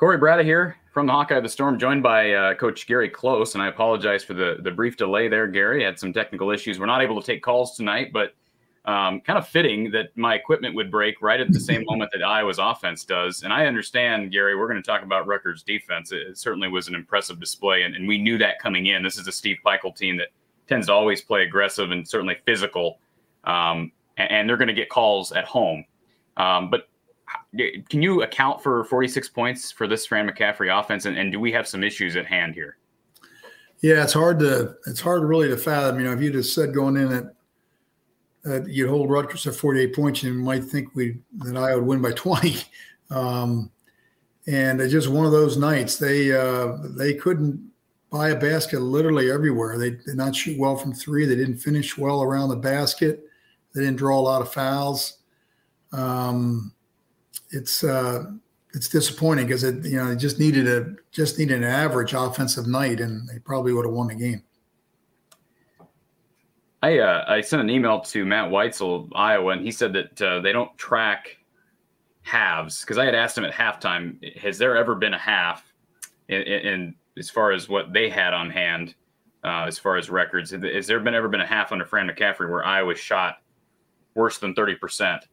Corey Brada here from the Hawkeye of the Storm, joined by uh, Coach Gary Close. And I apologize for the, the brief delay there, Gary. Had some technical issues. We're not able to take calls tonight, but um, kind of fitting that my equipment would break right at the same moment that Iowa's offense does. And I understand, Gary, we're going to talk about Rutgers' defense. It, it certainly was an impressive display, and, and, we knew that coming in. This is a Steve Pikiell team that tends to always play aggressive and certainly physical, um, and, and, they're going to get calls at home. Um, but can you account for 46 points for this Fran McCaffery offense, and, and do we have some issues at hand here? Yeah, it's hard to it's hard really to fathom. You know, if you just said going in that uh, you'd hold Rutgers at 48 points, you might think we that I would win by 20. Um, and it's just one of those nights. They uh, they couldn't buy a basket literally everywhere. They did not shoot well from three. They didn't finish well around the basket. They didn't draw a lot of fouls. Um, it's uh, it's disappointing because it you know it just needed a just needed an average offensive night, and they probably would have won the game. I uh, I sent an email to Matt Weitzel Iowa, and he said that uh, they don't track halves because I had asked him at halftime, has there ever been a half in as far as what they had on hand, uh, as far as records? Has there been ever been a half under Fran McCaffery where Iowa shot worse than thirty percent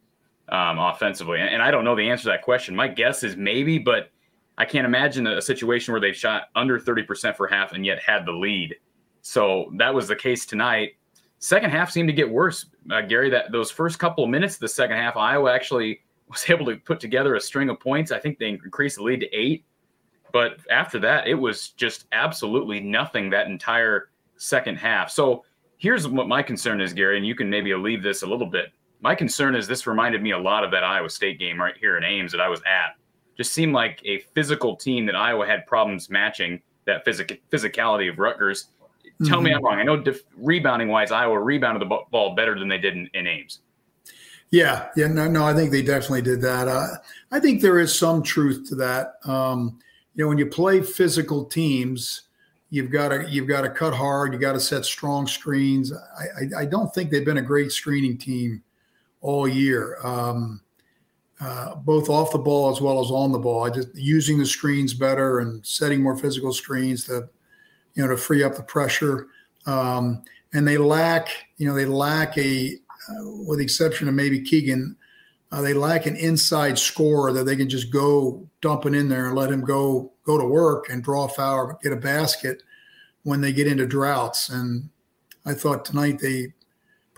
um, offensively? And, and, I don't know the answer to that question. My guess is maybe, but I can't imagine a, situation where they've shot under thirty percent for half and yet had the lead. So that was the case tonight second half seemed to get worse, uh, Gary. That those first couple of minutes of the second half, Iowa actually was able to put together a string of points. I think they increased the lead to eight, but after that, it was just absolutely nothing that entire second half. So here's what my concern is, Gary, and you can maybe leave this a little bit. My concern is this reminded me a lot of that Iowa State game right here in Ames that I was at. Just seemed like a physical team that Iowa had problems matching that physic- physicality of Rutgers Tell mm-hmm. me I'm wrong. I know def- rebounding wise, Iowa rebounded the ball better than they did in, in Ames. Yeah, yeah, no, no, I think they definitely did that. Uh, I think there is some truth to that. Um, you know, when you play physical teams, you've got to you've got to cut hard. You got to set strong screens. I, I, I, don't think they've been a great screening team all year, um, uh, both off the ball as well as on the ball. I just using the screens better and setting more physical screens to you know, to free up the pressure. Um, and they lack, you know, they lack a, uh, with the exception of maybe Keegan, uh, they lack an inside scorer that they can just go dumping in there and let him go go to work and draw a foul or get a basket when they get into droughts. And I thought tonight they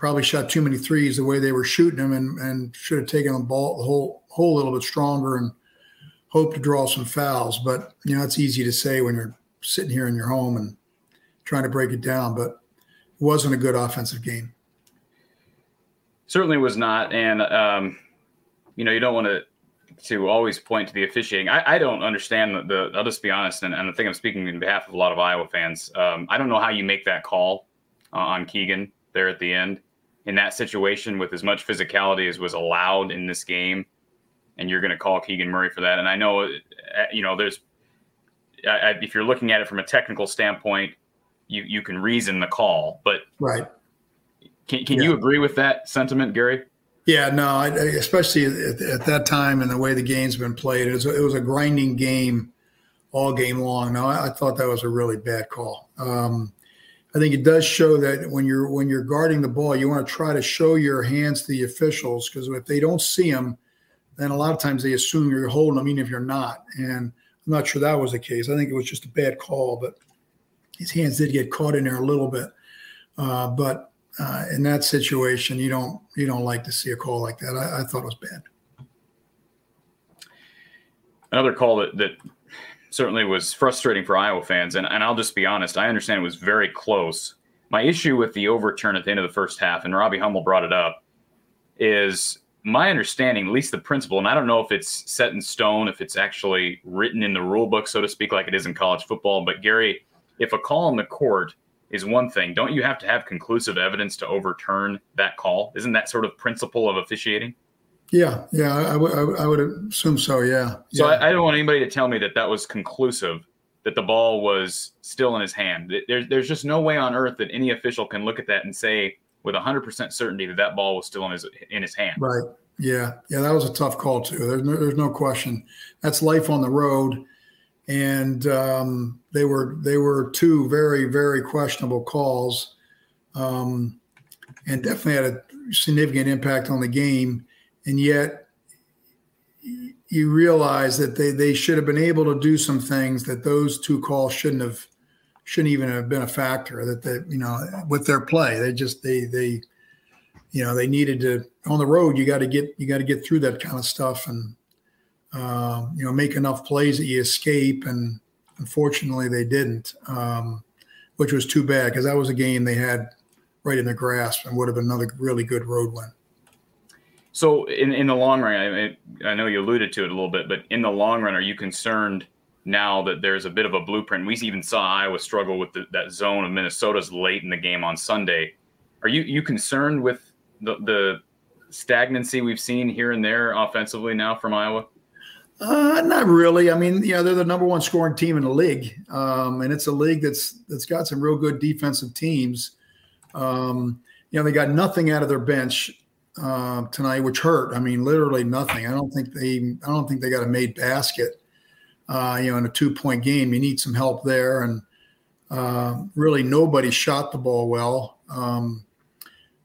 probably shot too many threes the way they were shooting them and, and should have taken the ball the hole hole a little bit stronger and hope to draw some fouls. But you know, it's easy to say when you're sitting here in your home and trying to break it down, but it wasn't a good offensive game. Certainly was not, and um, you know you don't want to to always point to the officiating. I, I don't understand the, the, I'll just be honest, and, and I think I'm speaking in behalf of a lot of Iowa fans. Um, I don't know how you make that call uh, on Keegan there at the end in that situation with as much physicality as was allowed in this game, and you're going to call Keegan Murray for that. And I know, uh, you know, there's I, if you're looking at it from a technical standpoint, you you can reason the call. But right, can can yeah. you agree with that sentiment, Gary? Yeah, no, I, especially at, at, that time and the way the game's been played, it was a, it was a grinding game all game long. No, I, I thought that was a really bad call. Um, I think it does show that when you're when you're guarding the ball, you want to try to show your hands to the officials because if they don't see them, then a lot of times they assume you're holding them, even if you're not. And I'm not sure that was the case. I think it was just a bad call, but his hands did get caught in there a little bit. Uh, but uh, in that situation, you don't you don't like to see a call like that. I, I thought it was bad. Another call that, that certainly was frustrating for Iowa fans, and, and I'll just be honest, I understand it was very close. My issue with the overturn at the end of the first half, and Robbie Hummel brought it up, is my understanding, at least the principle, and I don't know if it's set in stone, if it's actually written in the rule book, so to speak, like it is in college football. But Gary, if a call in the court is one thing, don't you have to have conclusive evidence to overturn that call? Isn't that sort of principle of officiating? Yeah, yeah, I, w- I would assume so. Yeah. So yeah. I, I, don't want anybody to tell me that that was conclusive, that the ball was still in his hand. There's there's just no way on earth that any official can look at that and say with 100% certainty that that ball was still in his in his hand. Right. Yeah. Yeah. That was a tough call too. There's no, there's no question. That's life on the road. and um, they were they were two very very questionable calls, um, and definitely had a significant impact on the game. And yet, you realize that they they should have been able to do some things that those two calls shouldn't have shouldn't even have been a factor. That they you know with their play they just they they you know they needed to on the road you got to get you got to get through that kind of stuff and um, you know make enough plays that you escape and unfortunately they didn't um, which was too bad because that was a game they had right in their grasp and would have been another really good road win so in, in the long run I, I know you alluded to it a little bit but in the long run are you concerned now that there's a bit of a blueprint we even saw iowa struggle with the, that zone of minnesota's late in the game on sunday are you you concerned with the, the stagnancy we've seen here and there offensively now from Iowa? Uh, not really. I mean, you know, they're the number one scoring team in the league, um, and it's a league that's that's got some real good defensive teams. Um, you know, they got nothing out of their bench uh, tonight, which hurt. I mean, literally nothing. I don't think they. I don't think they got a made basket. Uh, you know, in a two point game, you need some help there, and uh, really nobody shot the ball well. Um,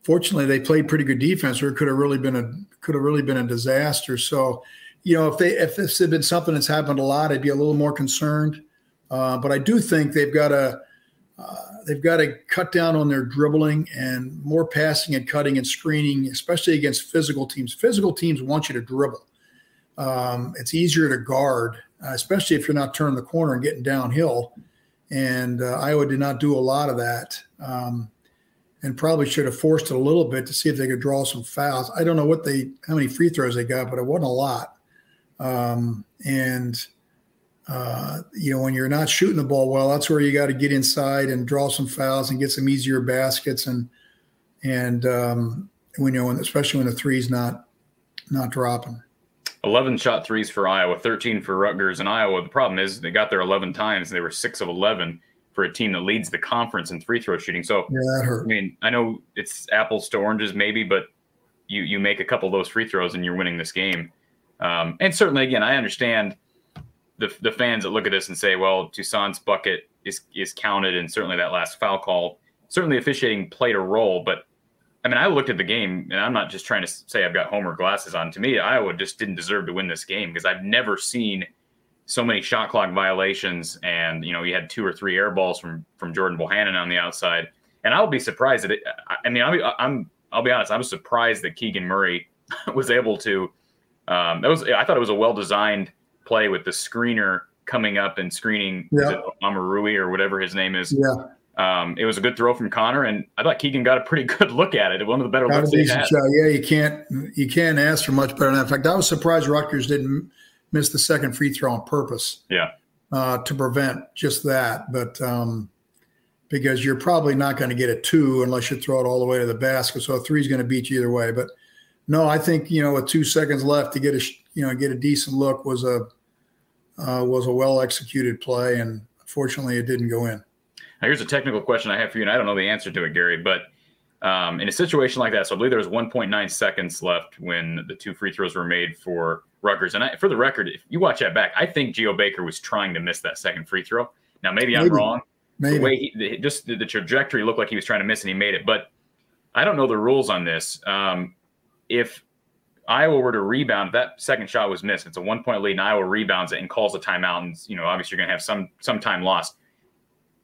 fortunately they played pretty good defense or it could have really been a could have really been a disaster so you know if they if this had been something that's happened a lot i'd be a little more concerned uh, but i do think they've got to uh, they've got to cut down on their dribbling and more passing and cutting and screening especially against physical teams physical teams want you to dribble um, it's easier to guard uh, especially if you're not turning the corner and getting downhill and uh, iowa did not do a lot of that um, and probably should have forced it a little bit to see if they could draw some fouls. I don't know what they how many free throws they got, but it wasn't a lot. Um, and uh, you know, when you're not shooting the ball well, that's where you got to get inside and draw some fouls and get some easier baskets and and um, when you know, especially when the three's not not dropping. 11 shot threes for Iowa, 13 for Rutgers. And Iowa, the problem is they got there 11 times. And they were six of 11 for a team that leads the conference in free throw shooting. So yeah, that hurt. I mean, I know it's apples to oranges, maybe, but you you make a couple of those free throws and you're winning this game. Um, and certainly, again, I understand the the fans that look at this and say, well, Toussaint's bucket is is counted, and certainly that last foul call, certainly officiating played a role. But I mean, I looked at the game, and I'm not just trying to say I've got Homer glasses on. To me, Iowa just didn't deserve to win this game because I've never seen so many shot clock violations, and you know he had two or three air balls from from Jordan Bohannon on the outside. And I'll be surprised that it. I mean, I'll be, I'm I'll be honest. I'm surprised that Keegan Murray was able to. Um, that was I thought it was a well designed play with the screener coming up and screening yeah. Omoruyi or whatever his name is. Yeah. Um, it was a good throw from Connor, and I thought Keegan got a pretty good look at it. One of the better looks he had. Yeah, you can't you can't ask for much better than that. In fact, I was surprised Rutgers didn't miss the second free throw on purpose. Yeah. Uh, to prevent just that, but um, because you're probably not going to get a two unless you throw it all the way to the basket. So a three is going to beat you either way. But no, I think you know with two seconds left to get a you know get a decent look was a uh, was a well executed play, and fortunately it didn't go in. Now here's a technical question I have for you, and I don't know the answer to it, Gary, but um, in a situation like that, so I believe there was 1.9 seconds left when the two free throws were made for Rutgers. And I, for the record, if you watch that back, I think Geo Baker was trying to miss that second free throw. Now, maybe, maybe. I'm wrong. Maybe. The way he, the, just the, the, trajectory looked like he was trying to miss and he made it. But I don't know the rules on this. Um, if Iowa were to rebound, that second shot was missed. It's a one point lead, and Iowa rebounds it and calls a timeout. And you know, obviously, you're going to have some some time lost.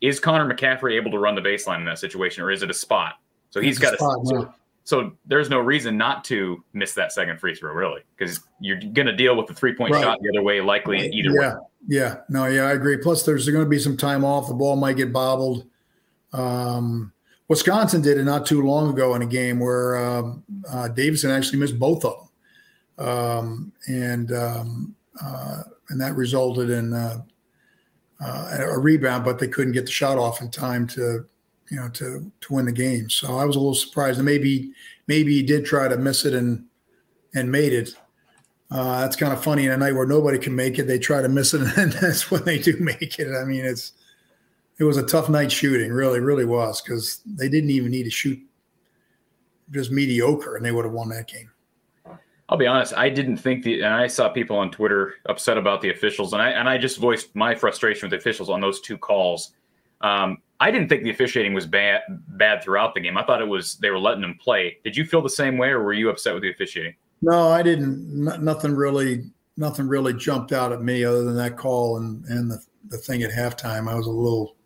Is Connor McCaffery able to run the baseline in that situation, or is it a spot? So he's got a, so, so there's no reason not to miss that second free throw, really, because you're going to deal with the three point right. shot the other way, likely right. either yeah. way. Yeah, Yeah. no, yeah, I agree. Plus, there's going to be some time off. The ball might get bobbled. Um, Wisconsin did it not too long ago in a game where um, uh, Davison actually missed both of them, um, and um, uh, and that resulted in uh, uh, a rebound, but they couldn't get the shot off in time to you know, to to win the game. So I was a little surprised. And maybe maybe he did try to miss it and and made it. Uh, that's kind of funny in a night where nobody can make it. They try to miss it, and that's when they do make it. I mean, it's it was a tough night shooting, really, really was, because they didn't even need to shoot just mediocre, and they would have won that game. I'll be honest. I didn't think the, and I saw people on Twitter upset about the officials, and I and I just voiced my frustration with the officials on those two calls. Um, I didn't think the officiating was bad bad throughout the game. I thought it was they were letting them play. Did you feel the same way, or were you upset with the officiating? No, I didn't. N- nothing really, nothing really jumped out at me other than that call and and the the thing at halftime. I was a little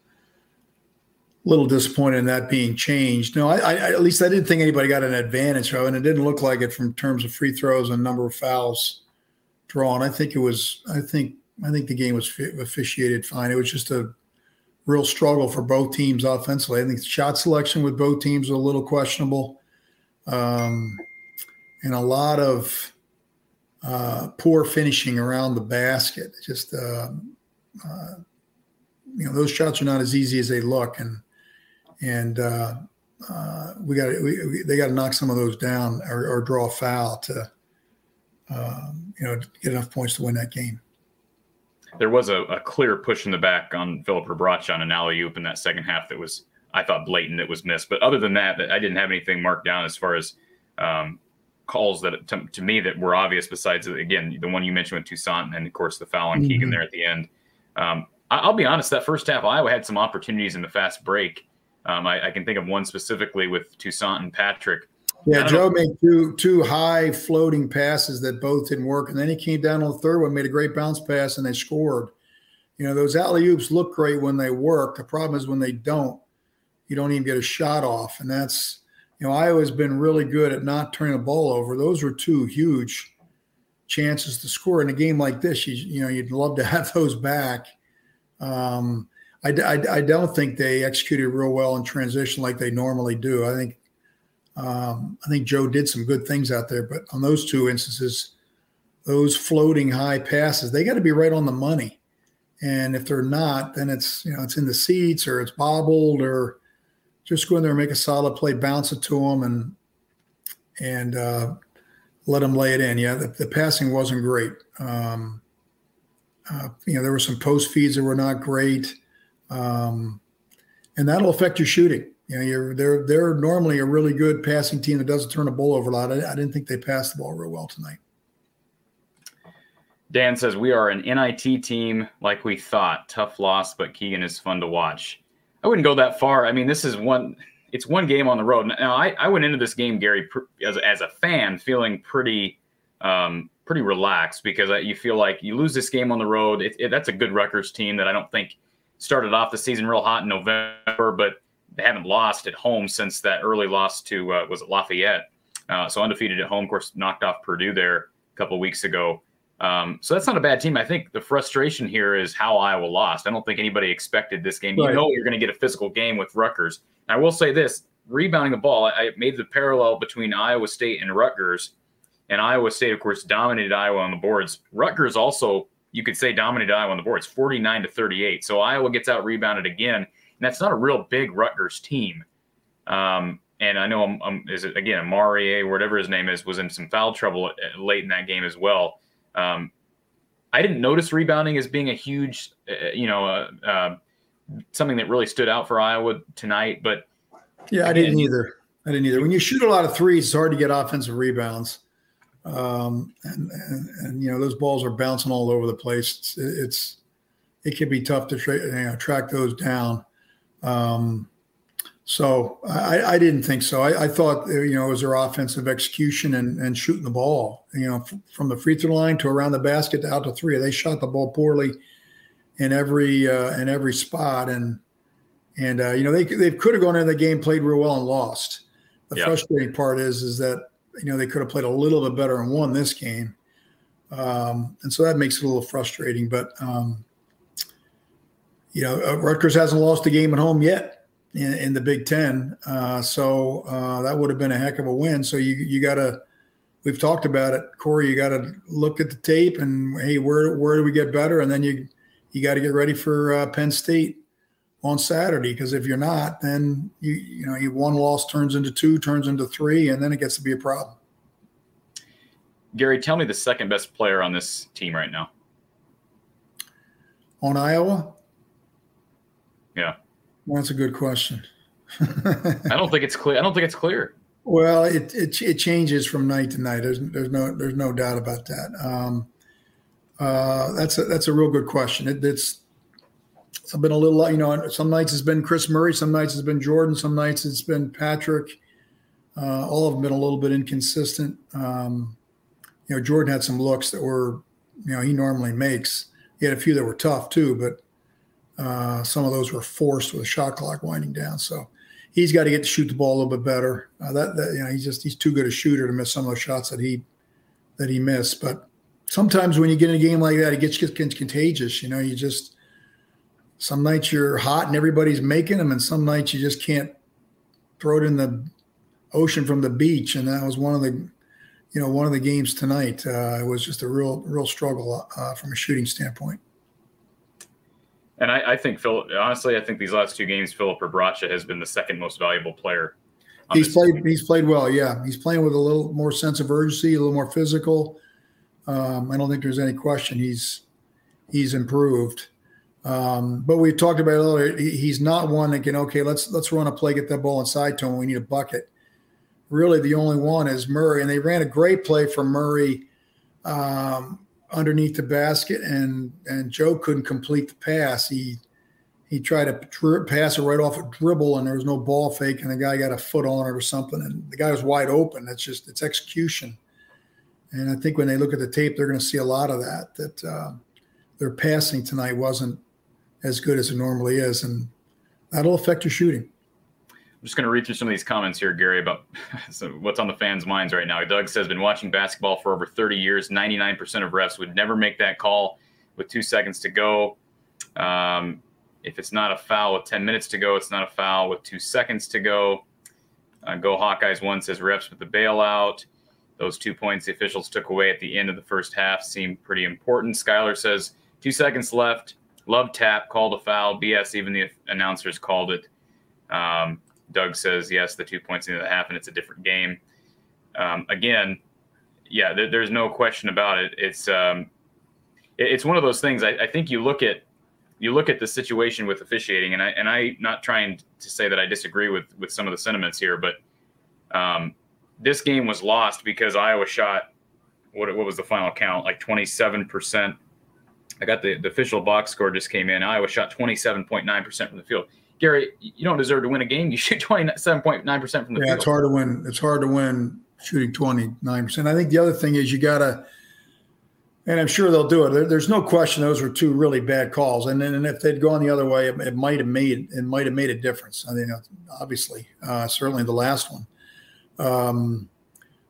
little disappointed in that being changed. No, I, I, at least I didn't think anybody got an advantage and it didn't look like it from terms of free throws and number of fouls drawn. I think it was. I think I think the game was officiated fine. It was just a real struggle for both teams offensively. I think shot selection with both teams was a little questionable, um, and a lot of uh, poor finishing around the basket. Just uh, uh, you know, those shots are not as easy as they look, and and uh, uh, we got we, they got to knock some of those down or, or draw a foul to um, you know get enough points to win that game. There was a, a clear push in the back on Filip Rebraca on an alley oop in that second half that was I thought blatant that was missed. But other than that, I didn't have anything marked down as far as um, calls that to, to, me that were obvious. Besides again the one you mentioned with Toussaint and of course the foul on mm-hmm. Keegan there at the end. Um, I, will be honest, that first half Iowa had some opportunities in the fast break um, I, I, can think of one specifically with Toussaint and Patrick. Yeah, Joe know. made two two high floating passes that both didn't work, and then he came down on the third one, made a great bounce pass, and they scored. You know, those alley oops look great when they work. The problem is when they don't, you don't even get a shot off, and that's you know Iowa's been really good at not turning the ball over. Those were two huge chances to score in a game like this. You, you know, you'd love to have those back. Um, I, I, I, don't think they executed real well in transition like they normally do. I think um, I think Joe did some good things out there, but on those two instances, those floating high passes, they got to be right on the money. And if they're not, then it's you know it's in the seats or it's bobbled or just go in there and make a solid play, bounce it to them, and and uh, let them lay it in. Yeah, the, the passing wasn't great. Um, uh, you know, there were some post feeds that were not great um, and that'll affect your shooting. You know, you're they're they're normally a really good passing team that doesn't turn the ball over a lot. I, I didn't think they passed the ball real well tonight. Dan says we are an NIT team like we thought. Tough loss, but Keegan is fun to watch. I wouldn't go that far. I mean, this is one. It's one game on the road. Now, I, I went into this game, Gary, as, as a fan, feeling pretty um, pretty relaxed because you feel like you lose this game on the road. It, it, that's a good Rutgers team that I don't think started off the season real hot in November, but they haven't lost at home since that early loss to uh, was it Lafayette. Uh, so undefeated at home, of course, knocked off Purdue there a couple weeks ago. Um, so that's not a bad team. I think the frustration here is how Iowa lost. I don't think anybody expected this game. Right. You know, you're going to get a physical game with Rutgers. And I will say this: rebounding the ball. I made the parallel between Iowa State and Rutgers, and Iowa State, of course, dominated Iowa on the boards. Rutgers also you could say dominated Iowa on the board. It's 49 to 38. So Iowa gets out rebounded again. And that's not a real big Rutgers team. Um, and I know, um, um is it again, Amari, or whatever his name is, was in some foul trouble uh, late in that game as well. Um, I didn't notice rebounding as being a huge, uh, you know, uh, uh, something that really stood out for Iowa tonight. But yeah, I didn't either. I didn't either. When you shoot a lot of threes, it's hard to get offensive rebounds um, and, and, and you know those balls are bouncing all over the place. It's, it's it can be tough to tra- you know, track those down. Um, so I, I, didn't think so. I, I, thought you know it was their offensive execution and, and shooting the ball. You know, f- from the free throw line to around the basket to out to three. They shot the ball poorly in every uh, in every spot, and and uh, you know they they could have gone into the game, played real well, and lost. The frustrating part is is that you know they could have played a little bit better and won this game, um, and so that makes it a little frustrating. But um, you know, uh, Rutgers hasn't lost a game at home yet in, in the Big Ten, uh, so uh, that would have been a heck of a win. So you you got to we've talked about it, Corey. You got to look at the tape and hey, where where do we get better, and then you you got to get ready for uh, Penn State on Saturday because if you're not, then you you know you one loss turns into two, turns into three, and then it gets to be a problem. Gary, tell me the second best player on this team right now. On Iowa? Yeah. Well, that's a good question. I don't think it's clear. I don't think it's clear. Well, it, it, it changes from night to night. There's there's no there's no doubt about that. Um, uh, that's a, that's a real good question. It, it's it's been a little you know some nights it's been Kris Murray, some nights it's been Jordan, some nights it's been Patrick. Uh, all of them been a little bit inconsistent. Um, you know, Jordan had some looks that were you know he normally makes. He had a few that were tough too, but uh, some of those were forced with the shot clock winding down. So he's got to get to shoot the ball a little bit better. Uh, that, that, you know, he's just he's too good a shooter to miss some of those shots that he that he missed. But sometimes when you get in a game like that, it gets, gets contagious. You know, you just some nights you're hot and everybody's making them, and some nights you just can't throw it in the ocean from the beach. And that was one of the you know one of the games tonight. Uh, it was just a real real struggle uh, from a shooting standpoint. And I, I, think Phil, honestly, I think these last two games, Filip Rebraca has been the second most valuable player. He's played. Team. He's played well. Yeah, he's playing with a little more sense of urgency, a little more physical. Um, I don't think there's any question he's he's improved. Um, but we talked about it earlier. He's not one that can okay. Let's let's run a play, get that ball inside to him. We need a bucket. Really, the only one is Murray, and they ran a great play for Murray. Um, underneath the basket, and and Joe couldn't complete the pass. He he tried to pass it right off a dribble, and there was no ball fake, and the guy got a foot on it or something, and the guy was wide open. That's just it's execution, and I think when they look at the tape, they're going to see a lot of that. That uh, their passing tonight wasn't as good as it normally is, and that'll affect your shooting. I'm just going to read through some of these comments here, Gary, about what's on the fans' minds right now. Doug says, been watching basketball for over 30 years. 99% of refs would never make that call with two seconds to go. Um, if it's not a foul with 10 minutes to go, it's not a foul with two seconds to go. Uh, go Hawkeyes one says refs with the bailout. Those two points the officials took away at the end of the first half seem pretty important. Skylar says two seconds left. Love tap, called a foul. BS, even the announcers called it. Um, Doug says yes, the two points into the half, and it's a different game. Um, again, yeah, there, there's no question about it. It's um, it, it's one of those things. I, I, think you look at you look at the situation with officiating, and I and I not trying to say that I disagree with with some of the sentiments here, but um, this game was lost because Iowa shot what what was the final count like 27 percent. I got the, the official box score just came in. Iowa shot 27.9 percent from the field. Gary, you don't deserve to win a game. You shoot 27.9% from the yeah, field. it's hard to win. It's hard to win shooting 29%. I think the other thing is you got to, and I'm sure they'll do it. There, there's no question those were two really bad calls. And then and if they'd gone the other way, it, it might have made it might have made a difference. I mean, obviously, uh, certainly the last one. Um,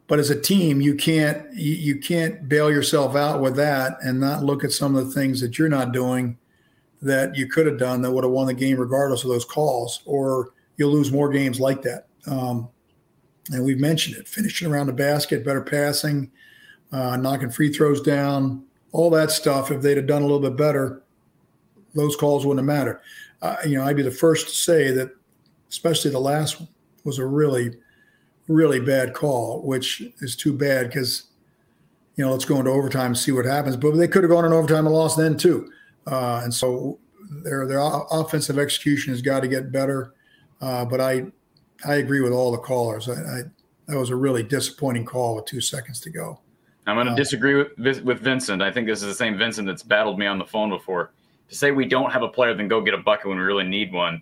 but as a team, you can't you, can't bail yourself out with that and not look at some of the things that you're not doing that you could have done that would have won the game regardless of those calls, or you'll lose more games like that. Um, and we've mentioned it finishing around the basket, better passing, uh, knocking free throws down, all that stuff. If they'd have done a little bit better, those calls wouldn't have mattered. Uh, you know, I'd be the first to say that, especially the last one, was a really, really bad call, which is too bad because, you know, let's go into overtime and see what happens. But they could have gone in overtime and lost then too. Uh, and so their their offensive execution has got to get better. Uh, but I I agree with all the callers. I, I, that was a really disappointing call with two seconds to go. I'm going to uh, disagree with with Vincent. I think this is the same Vincent that's battled me on the phone before. To say we don't have a player then go get a bucket when we really need one,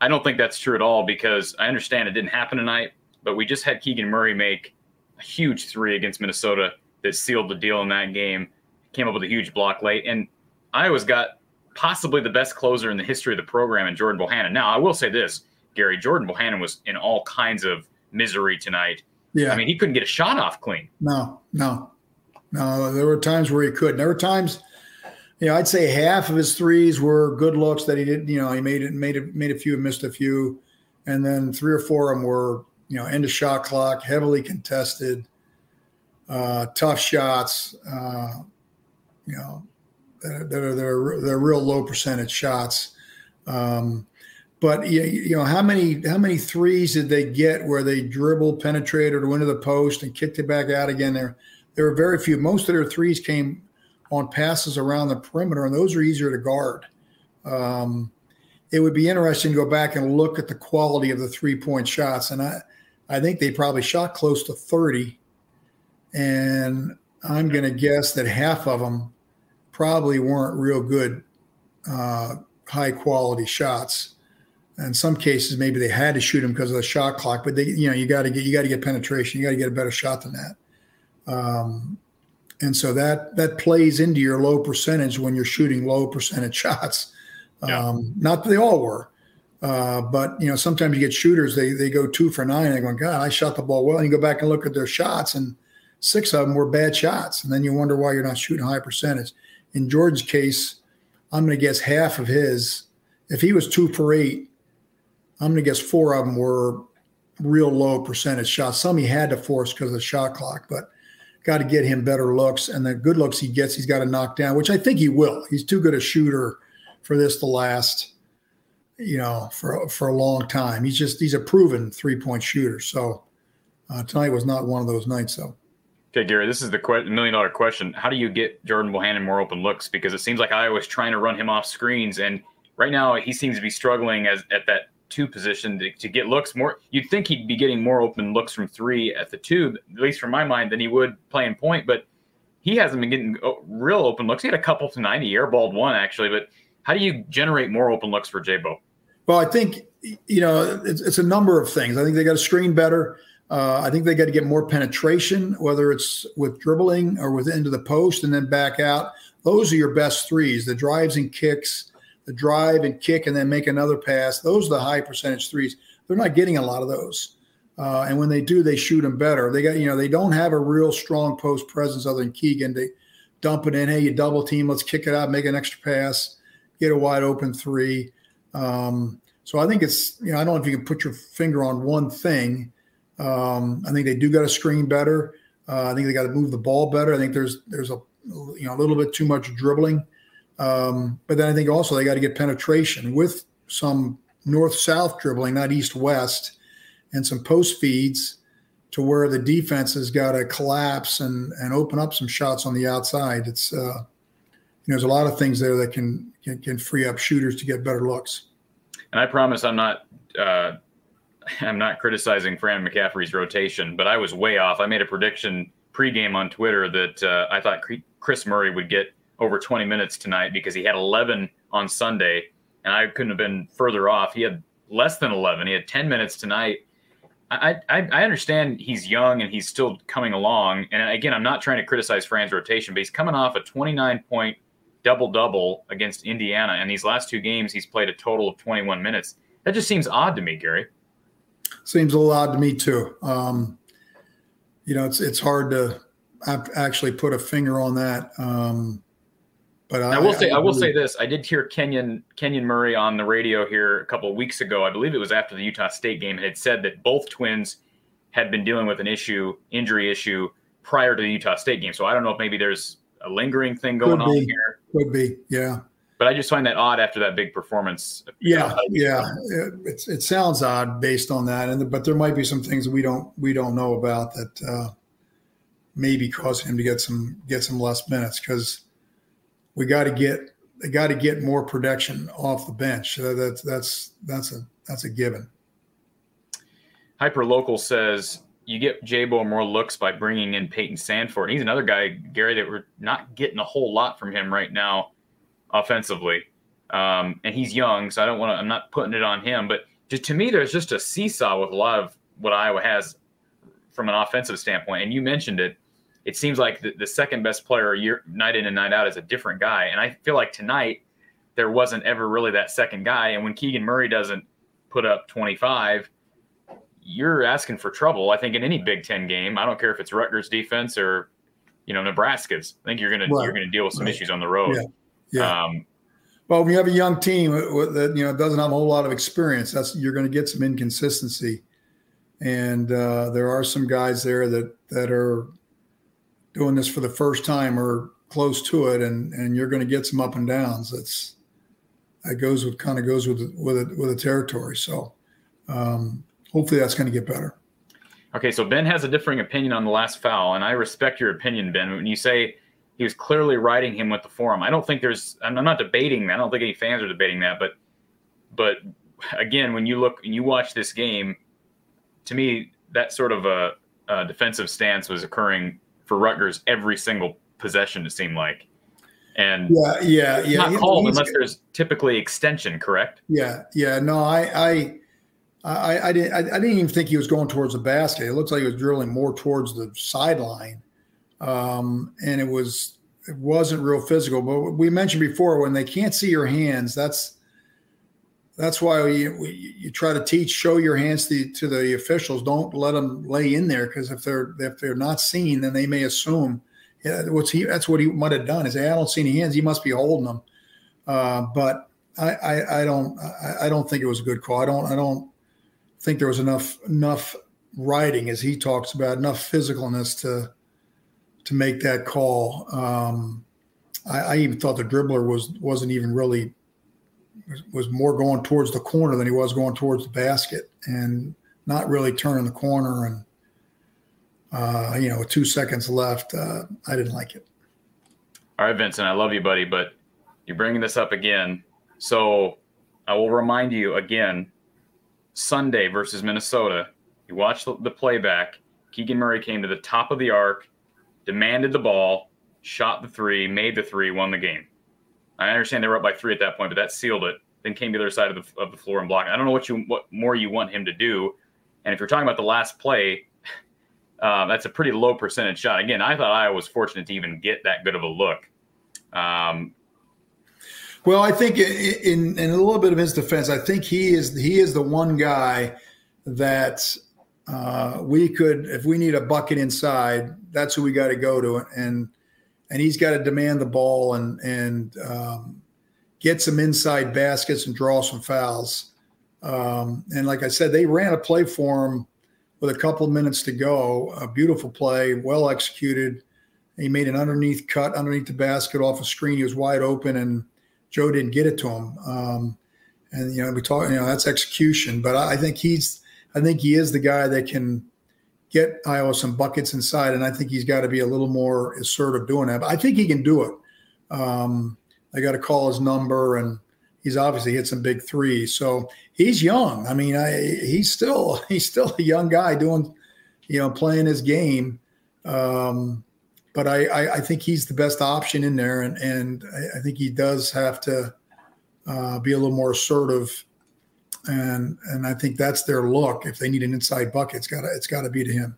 I don't think that's true at all because I understand it didn't happen tonight, but we just had Keegan Murray make a huge three against Minnesota that sealed the deal in that game. Came up with a huge block late, and Iowa's got possibly the best closer in the history of the program in Jordan Bohannon. Now, I will say this, Gary, Jordan Bohannon was in all kinds of misery tonight. Yeah. I mean, he couldn't get a shot off clean. No, no, no. There were times where he could. There were times, you know, I'd say half of his threes were good looks that he didn't, You know, he made it, made it, made a few, missed a few, and then three or four of them were, you know, end of shot clock, heavily contested, uh, tough shots. Uh, you know, that are they're, they're real low percentage shots. Um, but you know how many how many threes did they get where they dribbled, penetrated, or went to the post and kicked it back out again? There, there were very few. Most of their threes came on passes around the perimeter, and those are easier to guard. Um, it would be interesting to go back and look at the quality of the three point shots, and I, I think they probably shot close to 30. And I'm going to guess that half of them probably weren't real good, uh, high quality shots. In some cases, maybe they had to shoot them because of the shot clock, but they, you know, you got to get, you got to get penetration. You got to get a better shot than that. Um, and so that, that plays into your low percentage when you're shooting low percentage shots. Yeah. Um, not that they all were, uh, but you know, sometimes you get shooters, they, they go two for nine they're going, God, I shot the ball well. And you go back and look at their shots and six of them were bad shots. And then you wonder why you're not shooting high percentage. In Jordan's case, I'm going to guess half of his, if he was two for eight, I'm going to guess four of them were real low percentage shots. Some he had to force because of the shot clock, but got to get him better looks. And the good looks he gets, he's got to knock down, which I think he will. He's too good a shooter for this to last, you know, for for a long time. He's just he's a proven three point shooter. So uh, tonight was not one of those nights, though. Okay, Gary, this is the que- million dollar question. How do you get Jordan Bohannon more open looks? Because it seems like Iowa's trying to run him off screens, and right now he seems to be struggling as at that two position to, to get looks more. You'd think he'd be getting more open looks from three at the two, at least from my mind, than he would playing point. But he hasn't been getting uh, real open looks. He had a couple tonight. He airballed one actually. But how do you generate more open looks for Jabo? Well, I think you know it's, it's a number of things. I think they got to screen better. Uh, I think they got to get more penetration, whether it's with dribbling or with into the post and then back out. Those are your best threes: the drives and kicks, the drive and kick, and then make another pass. Those are the high percentage threes. They're not getting a lot of those, uh, and when they do, they shoot them better. They got you know they don't have a real strong post presence other than Keegan. They dump it in. Hey, you double team. Let's kick it out. Make an extra pass. Get a wide open three. Um, so I think it's you know I don't know if you can put your finger on one thing um, I think they do got to screen better. Uh, I think they got to move the ball better. I think there's there's a you know a little bit too much dribbling. Um, but then I think also they got to get penetration with some north south dribbling, not east west, and some post feeds to where the defense has got to collapse and and open up some shots on the outside. It's uh, know there's a lot of things there that can, can, can free up shooters to get better looks. And I promise I'm not uh, I'm not criticizing Fran McCaffery's rotation, but I was way off. I made a prediction pregame on Twitter that uh, I thought Kris Murray would get over 20 minutes tonight because he had 11 on Sunday, and I couldn't have been further off. He had less than 11. He had 10 minutes tonight. I, I, I understand he's young and he's still coming along. And again, I'm not trying to criticize Fran's rotation, but he's coming off a 29 point double double against Indiana. And these last two games, he's played a total of 21 minutes. That just seems odd to me, Gary seems a little odd to me too. Um, you know, it's it's hard to actually put a finger on that. Um, but I, I will say I, I will say this: I did hear Kenyon Kenyon Murray on the radio here a couple of weeks ago. I believe it was after the Utah State game, and had said that both twins had been dealing with an issue, injury issue, prior to the Utah State game. So I don't know if maybe there's a lingering thing going on here. Could be, yeah but I just find that odd after that big performance. Yeah, yeah, it, it sounds odd based on that, and but there might be some things we don't we don't know about that uh, maybe cause him to get some get some less minutes because we got to get they got to get more production off the bench. that's that's that's a that's a given. Hyper local says you get Jabo more looks by bringing in Payton Sandfort. He's another guy, Gary, that we're not getting a whole lot from him right now offensively. Um, and he's young, so I don't want to. I'm not putting it on him, but to me, there's just a seesaw with a lot of what Iowa has from an offensive standpoint. And you mentioned it. It seems like the, the second best player year night in and night out is a different guy, and I feel like tonight there wasn't ever really that second guy. And when Keegan Murray doesn't put up 25, you're asking for trouble. I think in any Big Ten game, I don't care if it's Rutgers defense or you know Nebraska's. I think you're gonna right. you're gonna deal with some right. issues on the road. Yeah. Yeah. Um, well, when you have a young team that you know doesn't have a whole lot of experience, that's you're going to get some inconsistency, and uh, there are some guys there that that are doing this for the first time or close to it, and and you're going to get some up and downs. That's that goes with kind of goes with with it with the territory. So um, hopefully that's going to get better. Okay, so Ben has a differing opinion on the last foul, and I respect your opinion, Ben. When you say he was clearly riding him with the forearm. I don't think there's. I'm not debating that. I don't think any fans are debating that. But, but again, when you look and you watch this game, to me, that sort of a, a defensive stance was occurring for Rutgers every single possession. It seemed like, and yeah, yeah, yeah. not called unless there's typically extension, correct? Yeah, yeah. No, I, I, I, I didn't. I, I, didn't even think he was going towards the basket. It looks like he was drilling more towards the sideline, um, and it was it wasn't real physical. But we mentioned before when they can't see your hands, that's that's why we, we, you try to teach, show your hands to, to the officials. Don't let them lay in there because if they're if they're not seen, then they may assume yeah, what's he. That's what he might have done. Is say, I don't see any hands. He must be holding them. Uh, but I, I, I don't I, I, don't think it was a good call. I don't I don't think there was enough enough writing as he talks about enough physicalness to to make that call. Um, I, I even thought the dribbler was wasn't even really was more going towards the corner than he was going towards the basket and not really turning the corner. And, uh, you know, two seconds left, uh, I didn't like it. All right, Vincent, I love you, buddy, but you're bringing this up again. So I will remind you again Sunday versus Minnesota. You watch the, the playback. Keegan Murray came to the top of the arc, demanded the ball, shot the three, made the three, won the game. I understand they were up by three at that point, but that sealed it. Then came to the other side of the, of the floor and blocked. I don't know what you what more you want him to do. And if you're talking about the last play, uh, that's a pretty low percentage shot. Again, I thought I was fortunate to even get that good of a look. Um, well, I think in, in a little bit of his defense, I think he is he is the one guy that uh, we could, if we need a bucket inside, that's who we got to go to. And and he's got to demand the ball and and um, get some inside baskets and draw some fouls. Um, and like I said, they ran a play for him with a couple of minutes to go. A beautiful play, well executed. He made an underneath cut underneath the basket off a screen. He was wide open, and Joe didn't get it to him. Um, and you know, we talk, you know, that's execution. But I, I think he's, I think he is the guy that can get Iowa some buckets inside, and I think he's got to be a little more assertive doing that. But I think he can do it. Um, I got to call his number, and he's obviously hit some big threes. So he's young. I mean, I, he's still he's still a young guy doing, you know, playing his game. Um, but I, I, I, think he's the best option in there, and and I, I think he does have to uh, be a little more assertive and and I think that's their look. If they need an inside bucket, it's got to it's got to be to him.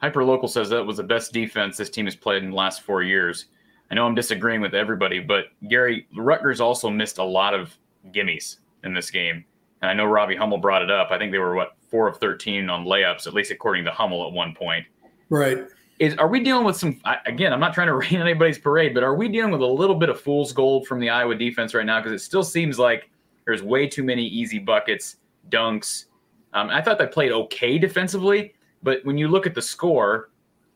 Hyper Local says that was the best defense this team has played in the last four years. I know I'm disagreeing with everybody, but Gary Rutgers also missed a lot of gimmies in this game, and I know Robbie Hummel brought it up. I think they were what four of thirteen on layups, at least according to Hummel at one point. Right. Is are we dealing with some? Again, I'm not trying to rain anybody's parade, but are we dealing with a little bit of fool's gold from the Iowa defense right now? Because it still seems like there's way too many easy buckets, dunks. Um, I thought they played okay defensively, but when you look at the score,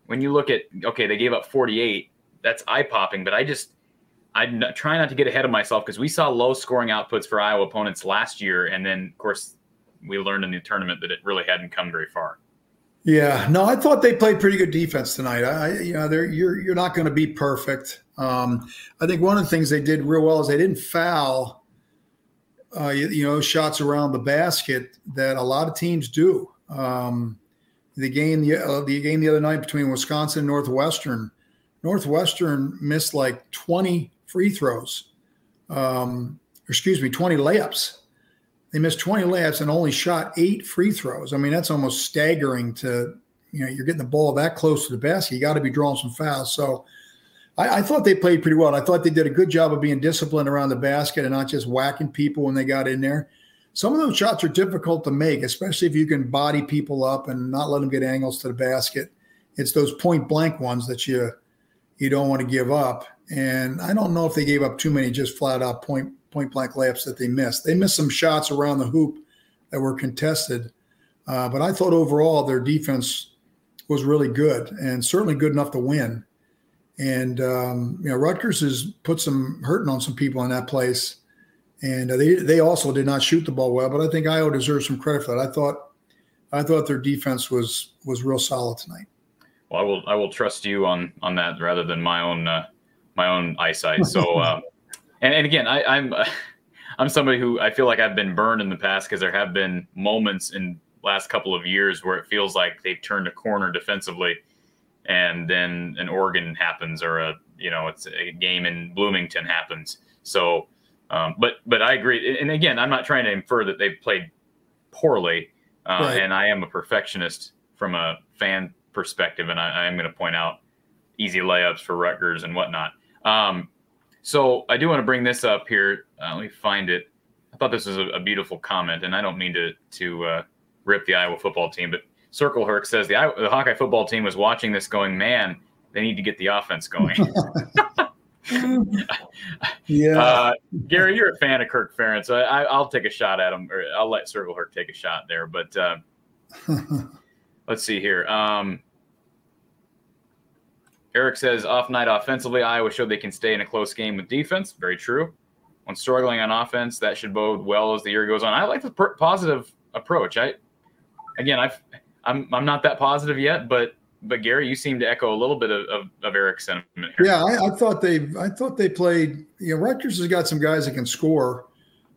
when you look at okay, they gave up 48. That's eye popping. But I just I try not to get ahead of myself because we saw low scoring outputs for Iowa opponents last year, and then of course we learned in the tournament that it really hadn't come very far. Yeah, no, I thought they played pretty good defense tonight. I, you know, you're you're not going to be perfect. Um, I think one of the things they did real well is they didn't foul uh, you, you, know, shots around the basket that a lot of teams do. Um, the game, the, uh, the game the other night between Wisconsin and Northwestern, Northwestern missed like 20 free throws. Um, excuse me, 20 layups. They missed 20 layups and only shot eight free throws. I mean, that's almost staggering to, you know, you're getting the ball that close to the basket. You got to be drawing some fouls. So I, I, thought they played pretty well. I thought they did a good job of being disciplined around the basket and not just whacking people when they got in there. Some of those shots are difficult to make, especially if you can body people up and not let them get angles to the basket. It's those point blank ones that you you don't want to give up. And I don't know if they gave up too many just flat out point point blank layups that they missed. They missed some shots around the hoop that were contested, uh, but I thought overall their defense was really good and certainly good enough to win. And um, you know, Rutgers has put some hurting on some people in that place, and they they also did not shoot the ball well. But I think Iowa deserves some credit for that. I thought I thought their defense was was real solid tonight. Well, I will I will trust you on on that rather than my own uh, my own eyesight. So, uh, and and again, I, I'm I'm somebody who I feel like I've been burned in the past because there have been moments in last couple of years where it feels like they've turned a corner defensively, and then an Oregon happens or a you know it's a game in Bloomington happens. So, um, but but I agree, and again, I'm not trying to infer that they've played poorly, uh, right. and I am a perfectionist from a fan perspective, and I, I am going to point out easy layups for Rutgers and whatnot. Um, so I do want to bring this up here. Uh, let me find it. I thought this was a, a beautiful comment, and I don't mean to to uh, rip the Iowa football team, but Circle Herc says the, the Hawkeye football team was watching this, going, "Man, they need to get the offense going." yeah, uh, Gary, you're a fan of Kirk Ferentz, so I, will take a shot at him, or I'll let Circle Herc take a shot there. But uh, let's see here. Um, Eric says off night offensively, Iowa showed they can stay in a close game with defense. Very true. When struggling on offense, that should bode well as the year goes on. I like the per- positive approach. I again, I've I'm I'm not that positive yet, but but Gary, you seem to echo a little bit of, of, of Eric's sentiment here. Yeah, I, I, thought they I thought they played. You know, Rutgers has got some guys that can score.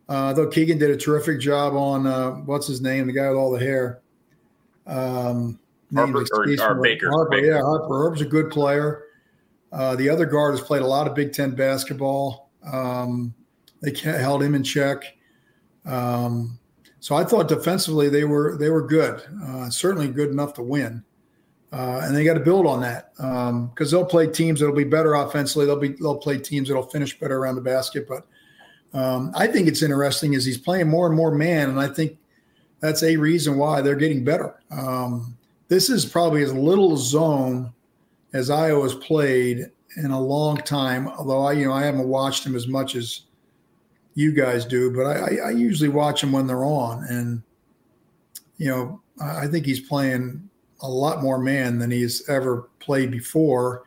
Uh, though Keegan did a terrific job on uh, what's his name, the guy with all the hair. Um, Harper or, or Baker. Harper, Baker. yeah, Harper. Harper's a good player. Uh, the other guard has played a lot of Big Ten basketball. Um, they held him in check. Um, so I thought defensively they were they were good, uh, certainly good enough to win, uh, and they got to build on that because um, they'll play teams that'll be better offensively. They'll be they'll play teams that'll finish better around the basket. But um, I think it's interesting as he's playing more and more man, and I think that's a reason why they're getting better. Um, this is probably as little zone as Iowa's played in a long time. Although I, you know, I haven't watched him as much as you guys do, but I, I usually watch them when they're on, and you know, I think he's playing a lot more man than he's ever played before,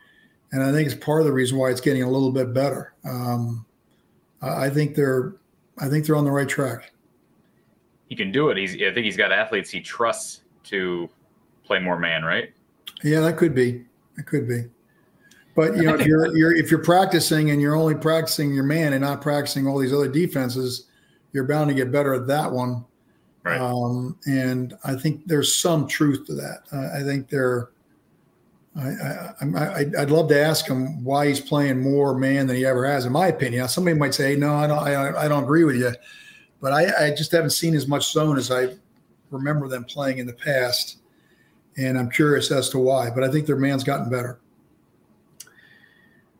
and I think it's part of the reason why it's getting a little bit better. Um, I think they're, I think they're on the right track. He can do it. He's, I think he's got athletes he trusts to play more man, right? Yeah, that could be. It could be. But you know, if you're, you're if you're practicing and you're only practicing your man and not practicing all these other defenses, you're bound to get better at that one. Right. Um, and I think there's some truth to that. Uh, I think there. I, I, would love to ask him why he's playing more man than he ever has. In my opinion, now, somebody might say, "No, I don't. I, I don't agree with you," but I, I just haven't seen as much zone as I remember them playing in the past, and I'm curious as to why. But I think their man's gotten better.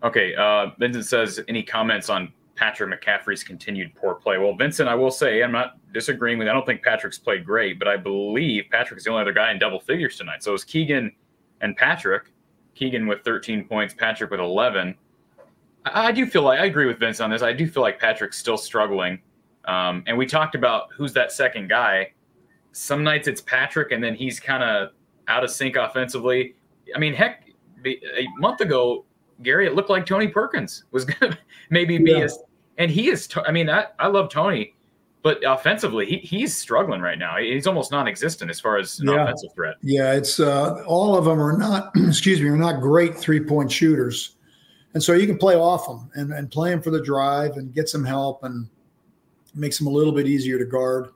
Okay. Uh, Vincent says, any comments on Patrick McCaffery's continued poor play? Well, Vincent, I will say, I'm not disagreeing with. I don't think Patrick's played great, but I believe Patrick's the only other guy in double figures tonight. So it's Keegan and Patrick. Keegan with 13 points, Patrick with 11. I, I do feel like I agree with Vince on this. I do feel like Patrick's still struggling. Um, and we talked about who's that second guy. Some nights it's Patrick, and then he's kind of out of sync offensively. I mean, heck, a month ago Gary, it looked like Tony Perkins was going to maybe be yeah. and he is. I mean, I, I love Tony, but offensively, he, he's struggling right now. He's almost non-existent as far as an yeah. offensive threat. Yeah, it's uh, all of them are not. excuse me, are not great three-point shooters, and so you can play off them and, and play them for the drive and get some help and makes them a little bit easier to guard.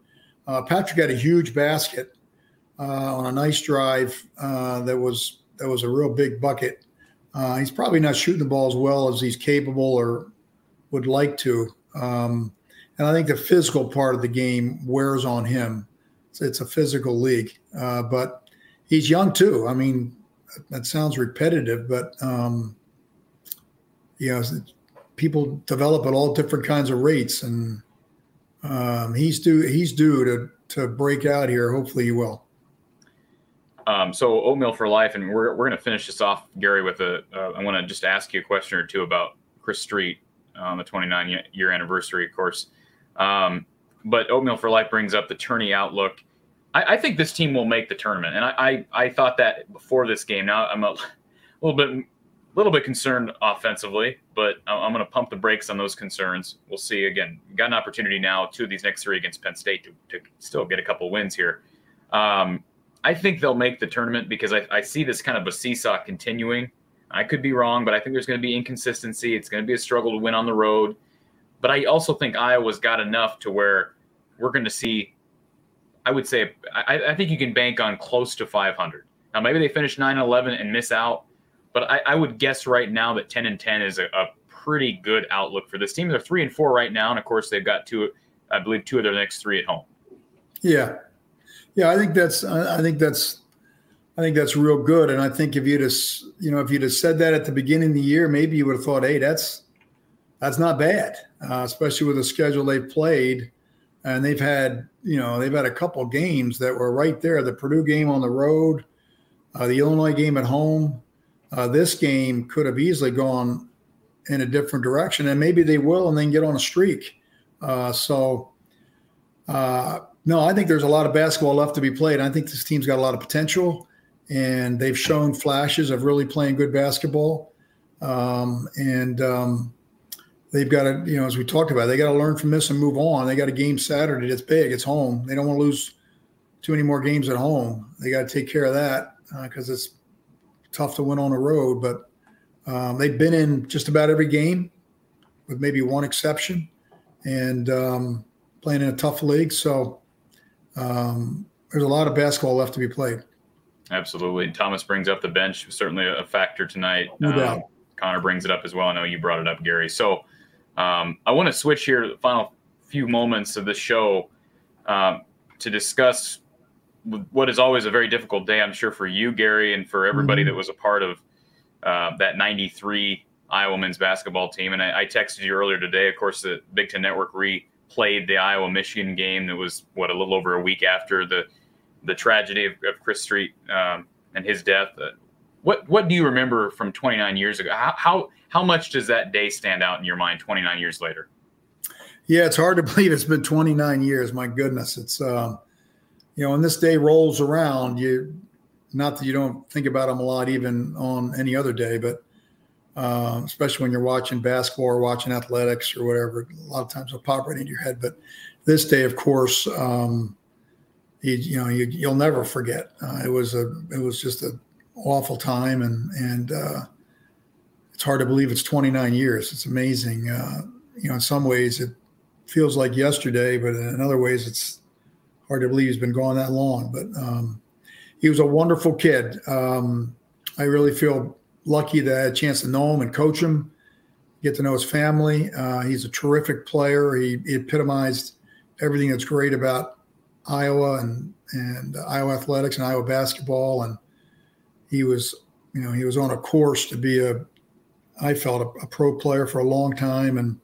Uh, Patrick had a huge basket uh, on a nice drive uh, that was that was a real big bucket uh, he's probably not shooting the ball as well as he's capable or would like to. Um, and I think the physical part of the game wears on him. It's, it's a physical league, uh, but he's young too. I mean, that sounds repetitive, but um, you know, people develop at all different kinds of rates, and um, he's due. He's due to to break out here. Hopefully, he will. Um, so oatmeal for life, and we're we're gonna finish this off, Gary. With a, uh, I want to just ask you a question or two about Chris Street on the 29 year anniversary, of course. Um, but oatmeal for life brings up the tourney outlook. I, I, think this team will make the tournament, and I, I, I thought that before this game. Now I'm a little bit little bit concerned offensively, but I'm going to pump the brakes on those concerns. We'll see. Again, got an opportunity now, two of these next three against Penn State, to, to still get a couple wins here. Um, I think they'll make the tournament because I, I see this kind of a seesaw continuing. I could be wrong, but I think there's going to be inconsistency. It's going to be a struggle to win on the road. But I also think Iowa's got enough to where we're going to see. I would say I, I think you can bank on close to 500. Now maybe they finish 9-11 and miss out, but I, I, would guess right now that 10 and 10 is a, a, pretty good outlook for this team. They're three and four right now, and of course they've got two, I believe, two of their next three at home. Yeah, yeah, I think that's I think that's I think that's real good. And I think if you'd have you know if you'd have said that at the beginning of the year, maybe you would have thought, hey, that's that's not bad, uh, especially with the schedule they've played. And they've had, you know, they've had a couple games that were right there. The Purdue game on the road, uh, the Illinois game at home. Uh, this game could have easily gone in a different direction, and maybe they will, and then get on a streak. Uh, so, uh, no, I think there's a lot of basketball left to be played. I think this team's got a lot of potential, and they've shown flashes of really playing good basketball. Um, and um, they've got to, you know, as we talked about, they got to learn from this and move on. They got a game Saturday that's big. It's home. They don't want to lose too many more games at home. They got to take care of that because uh, it's tough to win on the road. But um, they've been in just about every game, with maybe one exception, and um, playing in a tough league. So um, there's a lot of basketball left to be played. Absolutely. Thomas brings up the bench, certainly a factor tonight. No doubt. Um, Connor brings it up as well. I know you brought it up, Gary. So um, I want to switch here to the final few moments of the show um, to discuss what is always a very difficult day, I'm sure, for you, Gary, and for everybody mm-hmm. that was a part of uh, that 93 Iowa men's basketball team. And I, I, texted you earlier today. Of course, the Big Ten Network replayed the Iowa Michigan game that was, what, a little over a week after the the tragedy of, of Chris Street um, and his death. Uh, what what do you remember from 29 years ago? How, how how much does that day stand out in your mind 29 years later? Yeah, it's hard to believe it's been 29 years. My goodness, it's um, you know, when this day rolls around, you not that you don't think about them a lot, even on any other day, but um, especially when you're watching basketball or watching athletics or whatever, a lot of times it'll pop right into your head. But this day, of course, um, you, you know, you, will never forget. Uh, it was a, it was just an awful time, and and uh, it's hard to believe it's 29 years. It's amazing. Uh, you know, in some ways it feels like yesterday, but in other ways it's hard to believe he's been gone that long. But um, he was a wonderful kid. Um, I really feel lucky to have a chance to know him and coach him, get to know his family. Uh, he's a terrific player. He, he, epitomized everything that's great about Iowa and and Iowa athletics and Iowa basketball. And he was, you know, he was on a course to be a I felt a, a, pro player for a long time and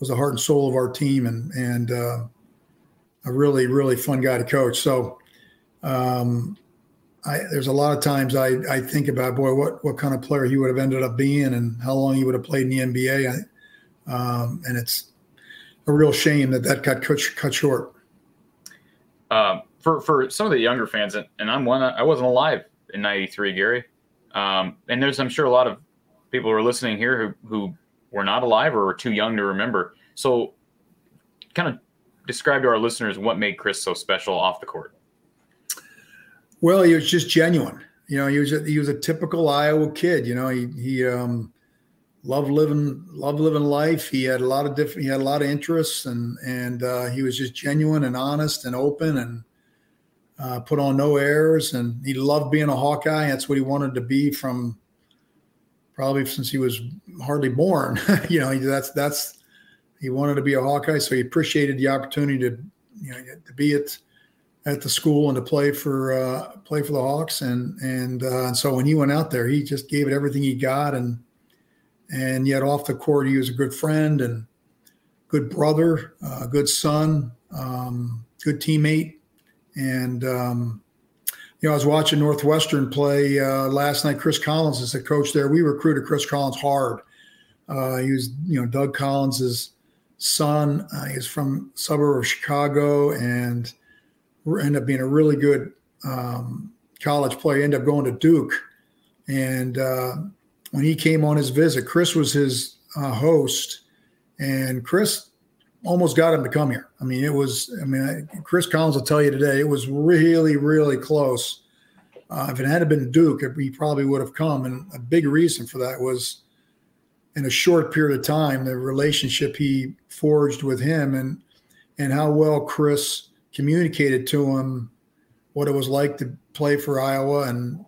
was the heart and soul of our team and and uh, a really really fun guy to coach. So um, I, there's a lot of times I, I think about boy what what kind of player he would have ended up being and how long he would have played in the NBA. I, um, and it's a real shame that that got cut, cut short. Um, for for some of the younger fans, and, and I'm one. I wasn't alive in '93, Gary. Um, and there's I'm sure a lot of people who are listening here who, who were not alive or were too young to remember. So, kind of describe to our listeners what made Chris so special off the court. Well, he was just genuine. You know, he was a, he was a typical Iowa kid. You know, he he um, loved living loved living life. He had a lot of different. He had a lot of interests, and and uh, he was just genuine and honest and open and uh, put on no airs. And he loved being a Hawkeye. That's what he wanted to be from probably since he was hardly born. you know, that's that's he wanted to be a Hawkeye, so he appreciated the opportunity to you know to be at at the school and to play for uh, play for the Hawks. And and uh, and so when he went out there, he just gave it everything he got, and and yet off the court, he was a good friend and good brother, uh, good son, um, good teammate, and um, you know, I was watching Northwestern play uh, last night. Chris Collins is the coach there. We recruited Chris Collins hard. Uh, he was, you know, Doug Collins's son. Uh, he's from suburb of Chicago and ended up being a really good um, college player. end up going to Duke. And uh, when he came on his visit, Chris was his uh, host, and Chris almost got him to come here. I mean, it was, I mean, Chris Collins will tell you today, it was really, really close. Uh, if it had been Duke, he probably would have come. And a big reason for that was in a short period of time, the relationship he forged with him and, and how well Chris communicated to him what it was like to play for Iowa and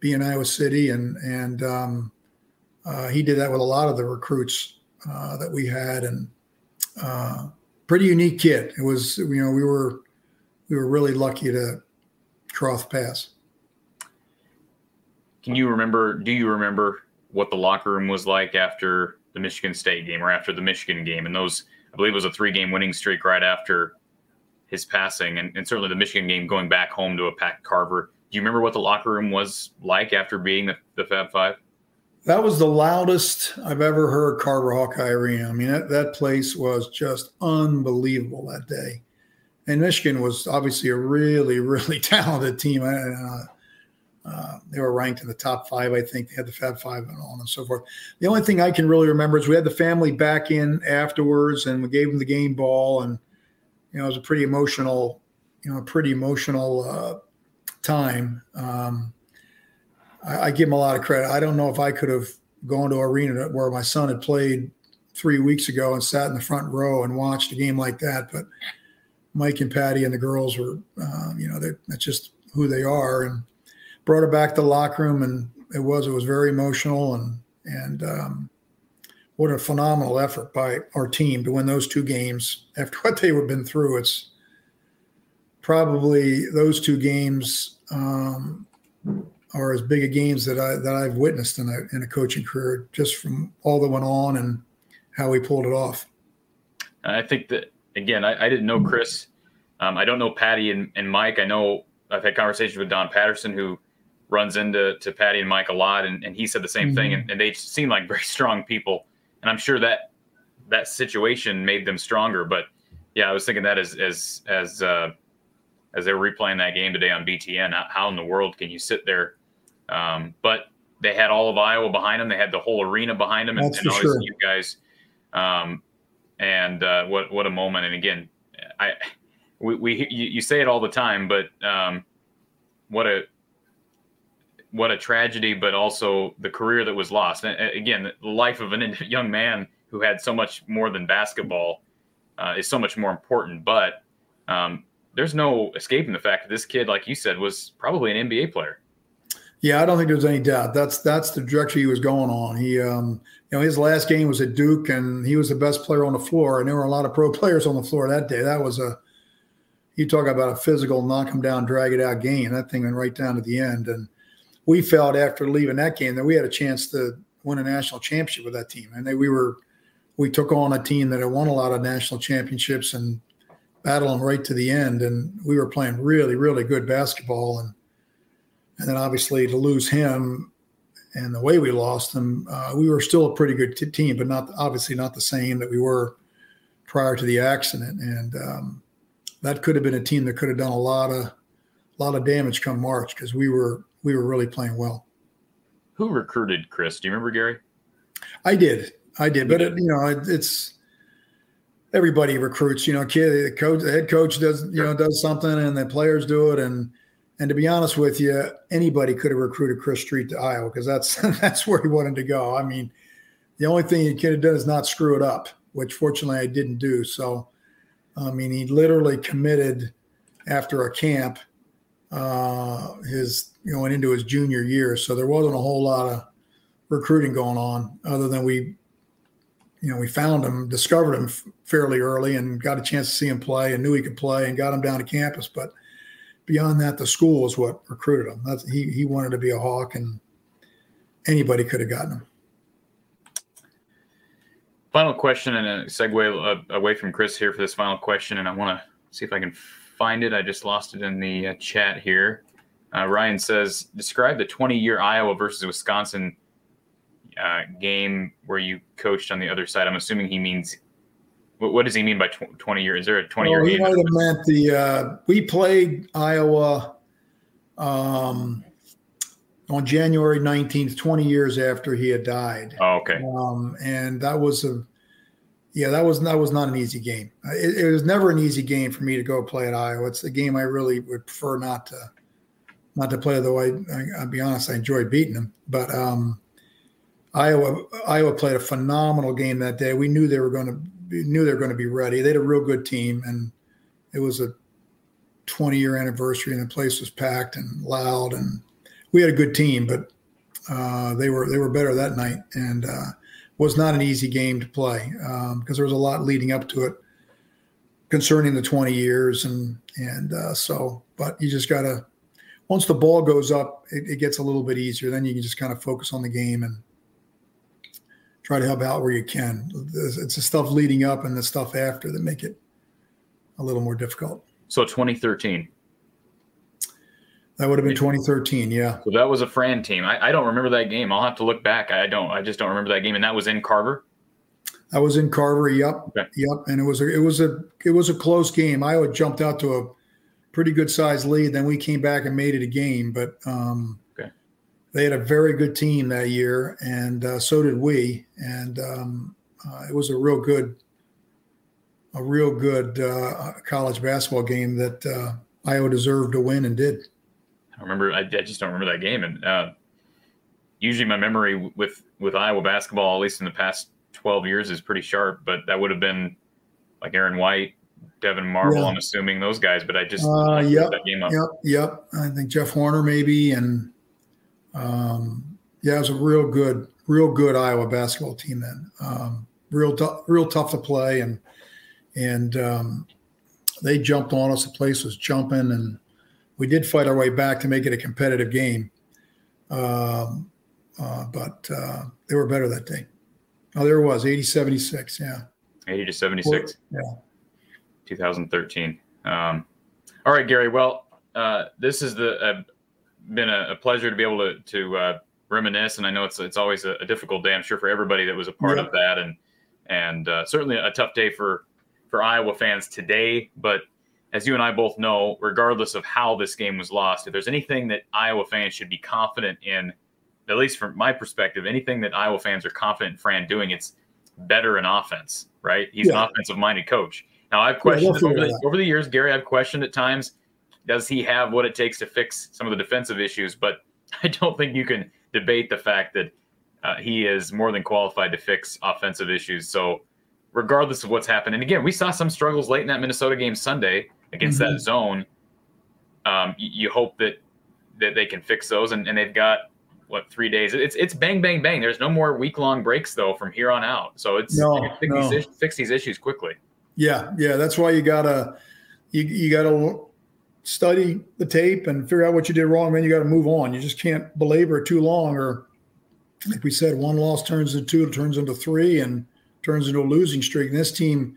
be in Iowa City, and and um, uh, he did that with a lot of the recruits uh, that we had, and uh, pretty unique kid. It was you know we were we were really lucky to cross paths. Can you remember? Do you remember what the locker room was like after the Michigan State game or after the Michigan game? And those, I believe, it was a three-game winning streak right after his passing, and, and certainly the Michigan game going back home to a packed Carver. Do you remember what the locker room was like after being the, the Fab Five? That was the loudest I've ever heard Carver Hawkeye Arena. I mean, that, that place was just unbelievable that day. And Michigan was obviously a really, really talented team. Uh, uh, they were ranked in the top five, I think. They had the Fab Five and on and so forth. The only thing I can really remember is we had the family back in afterwards, and we gave them the game ball, and you know it was a pretty emotional, you know, a pretty emotional uh, time. Um, I, I, give him a lot of credit. I don't know if I could have gone to arena where my son had played three weeks ago and sat in the front row and watched a game like that, but Mike and Patty and the girls were, uh, you know, that's just who they are, and brought her back to the locker room, and it was it was very emotional, and and um, what a phenomenal effort by our team to win those two games after what they have been through. It's probably those two games um, are as big a games that I that I've witnessed in a in a coaching career, just from all that went on and how we pulled it off. I think that again, I, I didn't know Chris. Um, I don't know Patty and, and Mike. I know I've had conversations with Don Patterson, who runs into to Patty and Mike a lot, and, and he said the same mm-hmm. thing. And, and, they seem like very strong people, and I'm sure that that situation made them stronger. But yeah, I was thinking that as as as uh, as they were replaying that game today on BTN, how in the world can you sit there? Um, but they had all of Iowa behind them. They had the whole arena behind them, and, and obviously sure. you guys. Um, and uh, what what a moment! And again, I we, we you, you say it all the time, but um, what a what a tragedy, but also the career that was lost. And again, the life of a young man who had so much more than basketball uh, is so much more important. But um, there's no escaping the fact that this kid, like you said, was probably an NBA player. Yeah, I don't think there's any doubt. That's that's the direction he was going on. He, um, you know, his last game was at Duke, and he was the best player on the floor. And there were a lot of pro players on the floor that day. That was a you talk about a physical knock him down, drag it out game. That thing went right down to the end, and we felt after leaving that game that we had a chance to win a national championship with that team. And they, we were, we took on a team that had won a lot of national championships and battled them right to the end. And we were playing really, really good basketball. And, and then obviously to lose him and the way we lost him, uh, we were still a pretty good t- team, but not obviously not the same that we were prior to the accident. And um, that could have been a team that could have done a lot of, a lot of damage come March because we were we were really playing well. Who recruited Chris? Do you remember Gary? I did, I did, but it, you know, it, it's everybody recruits. You know, kid, the coach, the head coach does, you know, does something, and the players do it, and and to be honest with you, anybody could have recruited Chris Street to Iowa because that's that's where he wanted to go. I mean, the only thing he could have done is not screw it up, which fortunately I didn't do. So, I mean, he literally committed after a camp uh, his you going into his junior year. So there wasn't a whole lot of recruiting going on other than we, you know, we found him, discovered him fairly early and got a chance to see him play and knew he could play and got him down to campus. But beyond that, the school is what recruited him. That's, he, he wanted to be a Hawk and anybody could have gotten him. Final question and a segue uh, away from Chris here for this final question. And I want to see if I can find it. I just lost it in the uh, chat here. Uh, Ryan says, describe the 20 year Iowa versus Wisconsin uh, game where you coached on the other side. I'm assuming he means, what, what does he mean by tw- 20 years? Is there a 20 year? Well, he might have meant the, uh, we played Iowa um, on January 19th, 20 years after he had died. Oh, okay. Um, and that was a, yeah, that was that was not an easy game. It, it, was never an easy game for me to go play at Iowa. It's a game I really would prefer not to not to play. Though I, I will be honest, I enjoyed beating them. But um, Iowa Iowa played a phenomenal game that day. We knew they were going to knew they were going to be ready. They had a real good team, and it was a 20 year anniversary, and the place was packed and loud, and we had a good team, but uh, they were they were better that night, and uh, was not an easy game to play because um, there was a lot leading up to it concerning the 20 years, and and uh, so, but you just gotta once the ball goes up, it, it gets a little bit easier. Then you can just kind of focus on the game and try to help out where you can. It's the stuff leading up and the stuff after that make it a little more difficult. So 2013. That would have been 2013, yeah. So that was a Fran team. I, I, don't remember that game. I'll have to look back. I don't. I just don't remember that game. And that was in Carver. I was in Carver. Yep, okay. yep. And it was a, it was a it was a close game. Iowa jumped out to a pretty good sized lead. Then we came back and made it a game. But um, they had a very good team that year, and uh, so did we. And um, uh, it was a real good, a real good uh, college basketball game that uh, Iowa deserved to win and did. I remember. I, I just don't remember that game, and uh, usually my memory with with Iowa basketball, at least in the past twelve years, is pretty sharp. But that would have been like Aaron White, Devyn Marble. Yeah. I'm assuming those guys, but I just uh, yep, yep, yep. I think Jeff Horner maybe and um, yeah, it was a real good, real good Iowa basketball team then. Um, real, t- real tough to play, and and um, they jumped on us. The place was jumping, and we did fight our way back to make it a competitive game. Um, uh, but uh, they were better that day. Oh, there it was 80 76. Yeah. 80 to 76. Yeah. 2013. Um, all right, Gary. Well, uh, this is the uh, been a, a, pleasure to be able to to uh, reminisce, and I know it's it's always a, a, difficult day. I'm sure for everybody that was a part yeah. of that, and and uh, certainly a tough day for for Iowa fans today. But as you and I both know, regardless of how this game was lost, if there's anything that Iowa fans should be confident in, at least from my perspective, anything that Iowa fans are confident in Fran doing, it's better in offense. Right? He's yeah. an offensive minded coach. Now I've questioned yeah, over, the, over the years, Gary. I've questioned at times does he have what it takes to fix some of the defensive issues? But I don't think you can debate the fact that uh, he is more than qualified to fix offensive issues. So, regardless of what's happened, and again, we saw some struggles late in that Minnesota game Sunday against mm-hmm. that zone. Um, you, you, hope that that they can fix those, and, and they've got what three days? It's it's bang bang bang. There's no more week long breaks though from here on out. So it's no, fix, no. These, fix these issues quickly. Yeah, yeah, that's why you gotta you you gotta study the tape and figure out what you did wrong. Then you got to move on. You just can't belabor too long, or like we said, one loss turns into two, it turns into three, and turns into a losing streak. And this team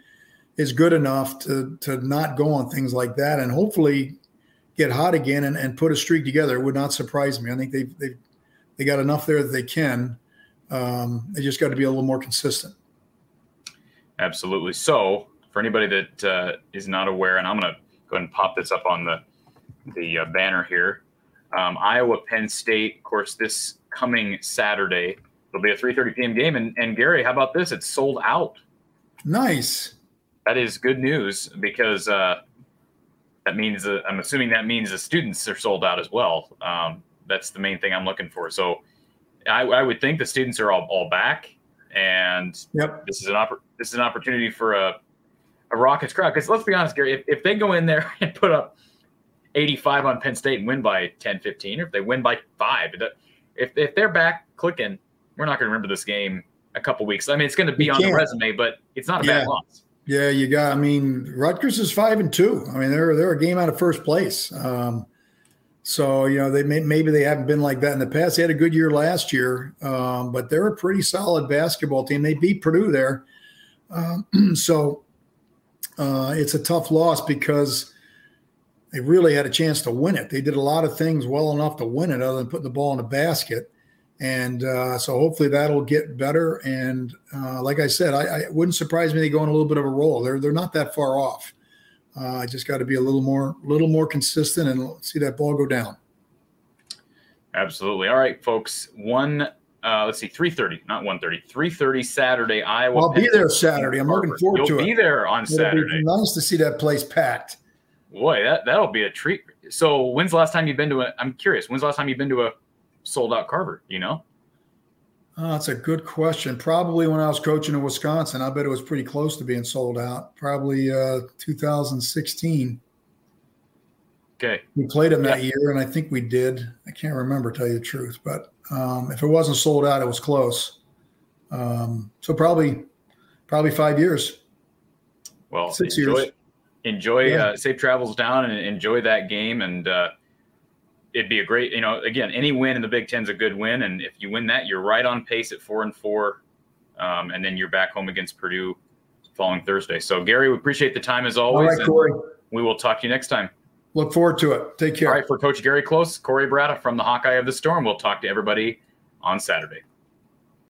is good enough to to not go on things like that, and hopefully get hot again and, and put a streak together. It would not surprise me. I think they've they've they got enough there that they can. Um, they just got to be a little more consistent. Absolutely. So, for anybody that uh, is not aware, and I'm going to go ahead and pop this up on the the uh, banner here. Um, Iowa Penn State, of course, this coming Saturday. It'll be a 3:30 p.m. game, and and Gary, how about this? It's sold out. Nice. That is good news because uh, that means uh, I'm assuming that means the students are sold out as well. Um, that's the main thing I'm looking for. So I, I would think the students are all, all back, and yep. this is an oppor- this is an opportunity for a a Rockets crowd. Because let's be honest, Gary, if, if they go in there and put up 85 on Penn State and win by 10, 15, or if they win by five, if, if they're back clicking, we're not going to remember this game a couple weeks. I mean, it's going to be on the resume, but it's not a yeah. bad loss. Yeah, you got. I mean, Rutgers is five and two. I mean, they're they're a game out of first place. Um, so you know they may, maybe they haven't been like that in the past. They had a good year last year, um, but they're a pretty solid basketball team. They beat Purdue there, um, so uh, it's a tough loss because they really had a chance to win it. They did a lot of things well enough to win it, other than putting the ball in the basket. And uh, so hopefully that'll get better. And uh, like I said, I, I wouldn't surprise me they go on a little bit of a roll. They're they're not that far off. Uh, I just got to be a little more little more consistent and see that ball go down. Absolutely. All right, folks. One uh, let's see, 3.30, not 1.30, 3.30 Saturday, Iowa. I'll be there Saturday. I'm looking forward You'll to it. You'll be there on It'll Saturday. nice to see that place packed. Boy, that, that'll be a treat. So when's the last time you've been to a, I'm curious, when's the last time you've been to a sold out Carver, you know? Oh, that's a good question. Probably when I was coaching in Wisconsin. I bet it was pretty close to being sold out. Probably uh, 2016. Okay. We played them that year, and I think we did. I can't remember, tell you the truth, but um, if it wasn't sold out, it was close. Um, so probably, probably five years. Well, six enjoy, years. Enjoy yeah. uh, safe travels down and enjoy that game, and uh, it'd be a great. You know, again, any win in the Big Ten is a good win, and if you win that, you're right on pace at four and four, um, and then you're back home against Purdue following Thursday. So, Gary, we appreciate the time as always. All right, Corey. We will talk to you next time. Look forward to it. Take care. All right, for Coach Gary Close, Corey Bratta from the Hawkeye of the Storm, we'll talk to everybody on Saturday.